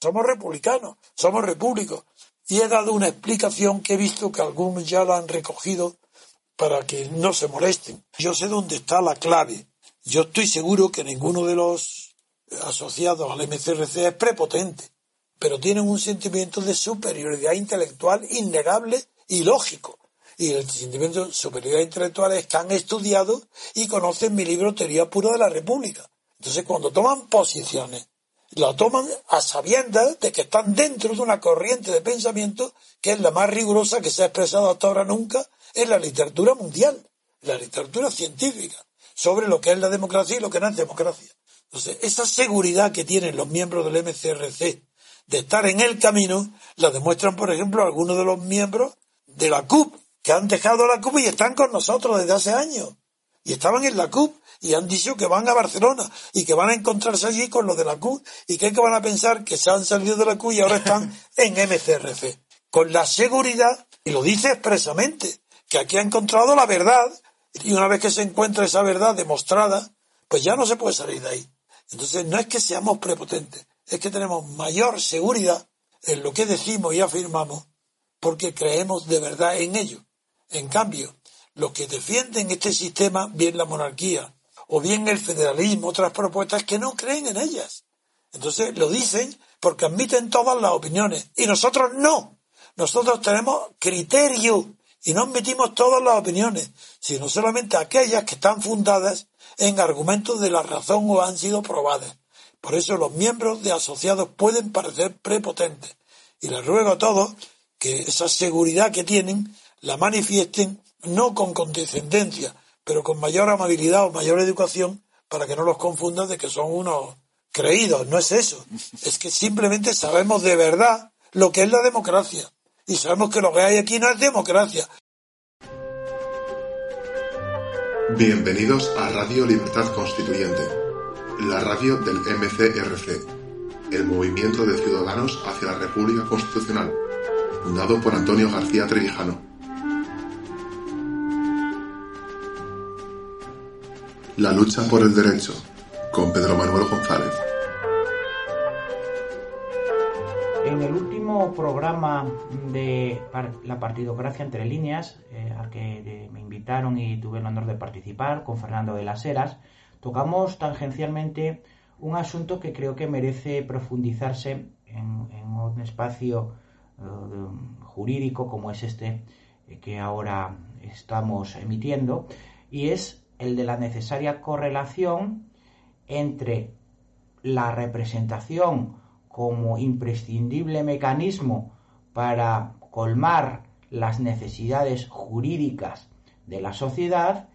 Somos republicanos, somos repúblicos. Y he dado una explicación que he visto que algunos ya la han recogido para que no se molesten. Yo sé dónde está la clave. Yo estoy seguro que ninguno de los asociados al MCRC es prepotente, pero tienen un sentimiento de superioridad intelectual innegable y lógico. Y el sentimiento de superioridad intelectual es que han estudiado y conocen mi libro Teoría Pura de la República. Entonces, cuando toman posiciones la toman a sabiendas de que están dentro de una corriente de pensamiento que es la más rigurosa que se ha expresado hasta ahora nunca en la literatura mundial, la literatura científica, sobre lo que es la democracia y lo que no es democracia. Entonces, esa seguridad que tienen los miembros del MCRC de estar en el camino, la demuestran, por ejemplo, algunos de los miembros de la CUP, que han dejado la CUP y están con nosotros desde hace años. Y estaban en la CUP y han dicho que van a Barcelona y que van a encontrarse allí con los de la CUP y que, que van a pensar que se han salido de la CUP y ahora están en MCRC. Con la seguridad, y lo dice expresamente, que aquí ha encontrado la verdad y una vez que se encuentra esa verdad demostrada, pues ya no se puede salir de ahí. Entonces no es que seamos prepotentes, es que tenemos mayor seguridad en lo que decimos y afirmamos porque creemos de verdad en ello. En cambio, los que defienden este sistema, bien la monarquía o bien el federalismo, otras propuestas que no creen en ellas. Entonces lo dicen porque admiten todas las opiniones y nosotros no. Nosotros tenemos criterio y no admitimos todas las opiniones, sino solamente aquellas que están fundadas en argumentos de la razón o han sido probadas. Por eso los miembros de asociados pueden parecer prepotentes y les ruego a todos que esa seguridad que tienen la manifiesten no con condescendencia, pero con mayor amabilidad o mayor educación para que no los confundan de que son unos creídos. No es eso. Es que simplemente sabemos de verdad lo que es la democracia. Y sabemos que lo que hay aquí no es democracia. Bienvenidos a Radio Libertad Constituyente, la radio del MCRC, el movimiento de ciudadanos hacia la República Constitucional, fundado por Antonio García Trevijano. La lucha por el derecho, con Pedro Manuel González. En el último programa de la partidocracia entre líneas, eh, al que me invitaron y tuve el honor de participar con Fernando de las Heras, tocamos tangencialmente un asunto que creo que merece profundizarse en, un espacio eh, jurídico como es este eh, que ahora estamos emitiendo, y es el de la necesaria correlación entre la representación como imprescindible mecanismo para colmar las necesidades jurídicas de la sociedad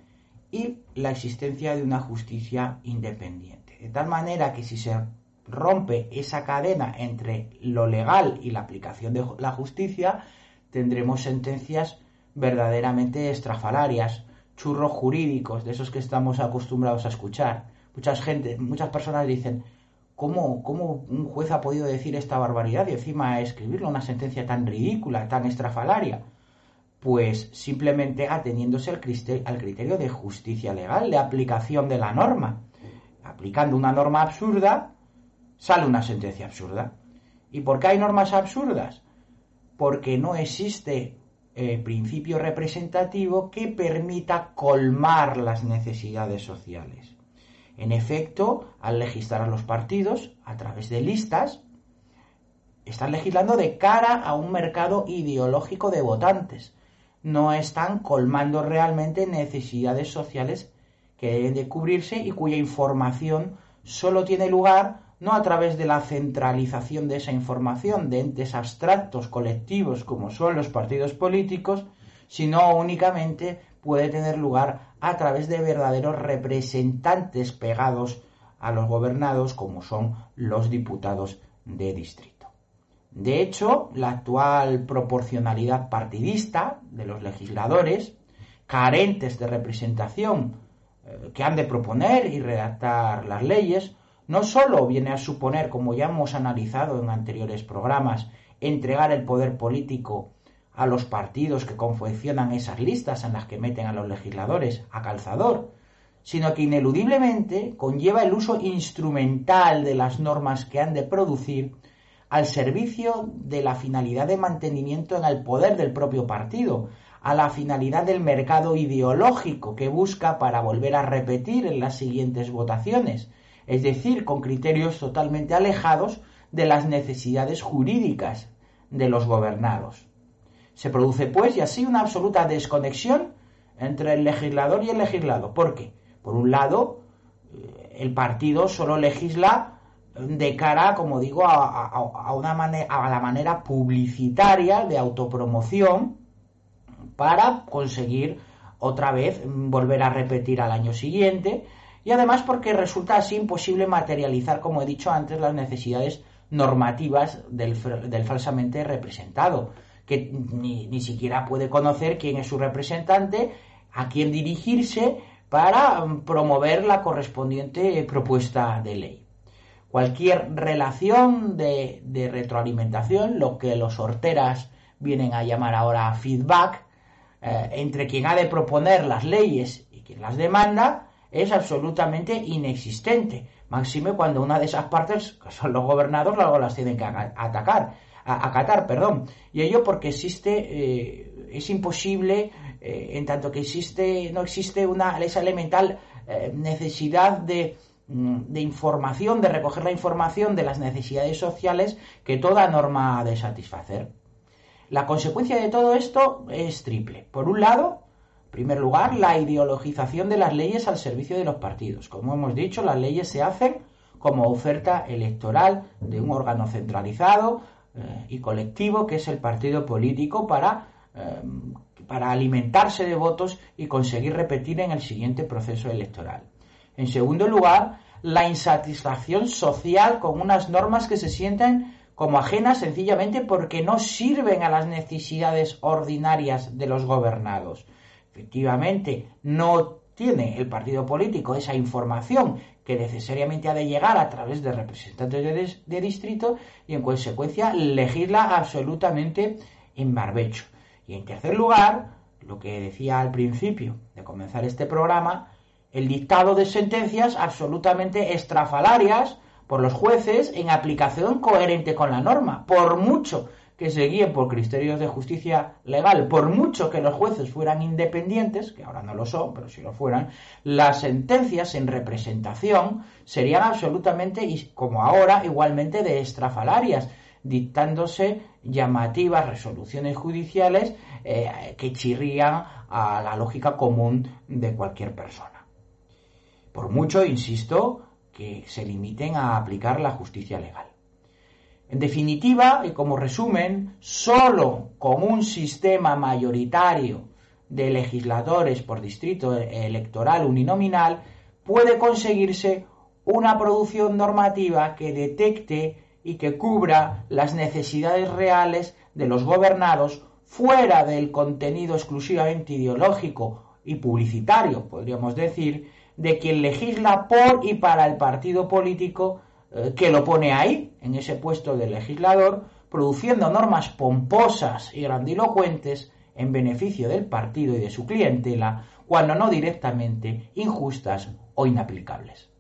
y la existencia de una justicia independiente. De tal manera que si se rompe esa cadena entre lo legal y la aplicación de la justicia, tendremos sentencias verdaderamente estrafalarias, churros jurídicos, de esos que estamos acostumbrados a escuchar. Muchas gente, muchas personas dicen, ¿cómo, ¿cómo un juez ha podido decir esta barbaridad y encima escribirlo una sentencia tan ridícula, tan estrafalaria? Pues simplemente ateniéndose al al criterio de justicia legal, de aplicación de la norma. Aplicando una norma absurda, sale una sentencia absurda. ¿Y por qué hay normas absurdas? Porque no existe eh, principio representativo que permita colmar las necesidades sociales. En efecto, al legislar a los partidos a través de listas, están legislando de cara a un mercado ideológico de votantes. No están colmando realmente necesidades sociales que deben de cubrirse y cuya información solo tiene lugar no a través de la centralización de esa información de entes abstractos colectivos como son los partidos políticos, sino únicamente puede tener lugar a través de verdaderos representantes pegados a los gobernados como son los diputados de distrito. De hecho, la actual proporcionalidad partidista de los legisladores, carentes de representación eh, que han de proponer y redactar las leyes, no sólo viene a suponer, como ya hemos analizado en anteriores programas, entregar el poder político a los partidos que confeccionan esas listas en las que meten a los legisladores a calzador, sino que ineludiblemente conlleva el uso instrumental de las normas que han de producir al servicio de la finalidad de mantenimiento en el poder del propio partido, a la finalidad del mercado ideológico que busca para volver a repetir en las siguientes votaciones, es decir, con criterios totalmente alejados de las necesidades jurídicas de los gobernados. Se produce, pues, y así una absoluta desconexión entre el legislador y el legislado. ¿Por qué? Por un lado, eh, el partido solo legisla de cara, como digo, a, una manera, a la manera publicitaria de autopromoción para conseguir otra vez volver a repetir al año siguiente y además porque resulta así imposible materializar, como he dicho antes, las necesidades normativas del, falsamente representado, que ni, ni siquiera puede conocer quién es su representante, a quién dirigirse para promover la correspondiente propuesta de ley. Cualquier relación de, de retroalimentación, lo que los horteras vienen a llamar ahora feedback, eh, entre quien ha de proponer las leyes y quien las demanda, es absolutamente inexistente. Máxime cuando una de esas partes, que son los gobernados, luego las tienen que atacar, acatar, perdón. Y ello porque existe, eh, es imposible, eh, en tanto que existe, no existe una, esa elemental eh, necesidad de, mm, de información, de recoger la información de las necesidades sociales que toda norma ha de satisfacer. La consecuencia de todo esto es triple. Por un lado, primer lugar, la ideologización de las leyes al servicio de los partidos. Como hemos dicho, las leyes se hacen como oferta electoral de un órgano centralizado eh, y colectivo que es el partido político para, eh, para alimentarse de votos y conseguir repetir en el siguiente proceso electoral. En segundo lugar, la insatisfacción social con unas normas que se sienten como ajenas sencillamente porque no sirven a las necesidades ordinarias de los gobernados efectivamente no tiene el partido político esa información que necesariamente ha de llegar a través de representantes de, distrito y en consecuencia legisla absolutamente en barbecho. Y en tercer lugar, lo que decía al principio de comenzar este programa, el dictado de sentencias absolutamente estrafalarias por los jueces en aplicación coherente con la norma, por mucho que se por criterios de justicia legal, por mucho que los jueces fueran independientes, que ahora no lo son, pero si lo fueran, las sentencias en representación serían absolutamente, como ahora, igualmente de estrafalarias, dictándose llamativas resoluciones judiciales eh, que chirrían a la lógica común de cualquier persona. Por mucho, insisto, que se limiten a aplicar la justicia legal. En definitiva, y como resumen, solo con un sistema mayoritario de legisladores por distrito electoral uninominal puede conseguirse una producción normativa que detecte y que cubra las necesidades reales de los gobernados fuera del contenido exclusivamente ideológico y publicitario, podríamos decir, de quien legisla por y para el partido político eh, que lo pone ahí, en ese puesto de legislador, produciendo normas pomposas y grandilocuentes en beneficio del partido y de su clientela, cuando no directamente injustas o inaplicables.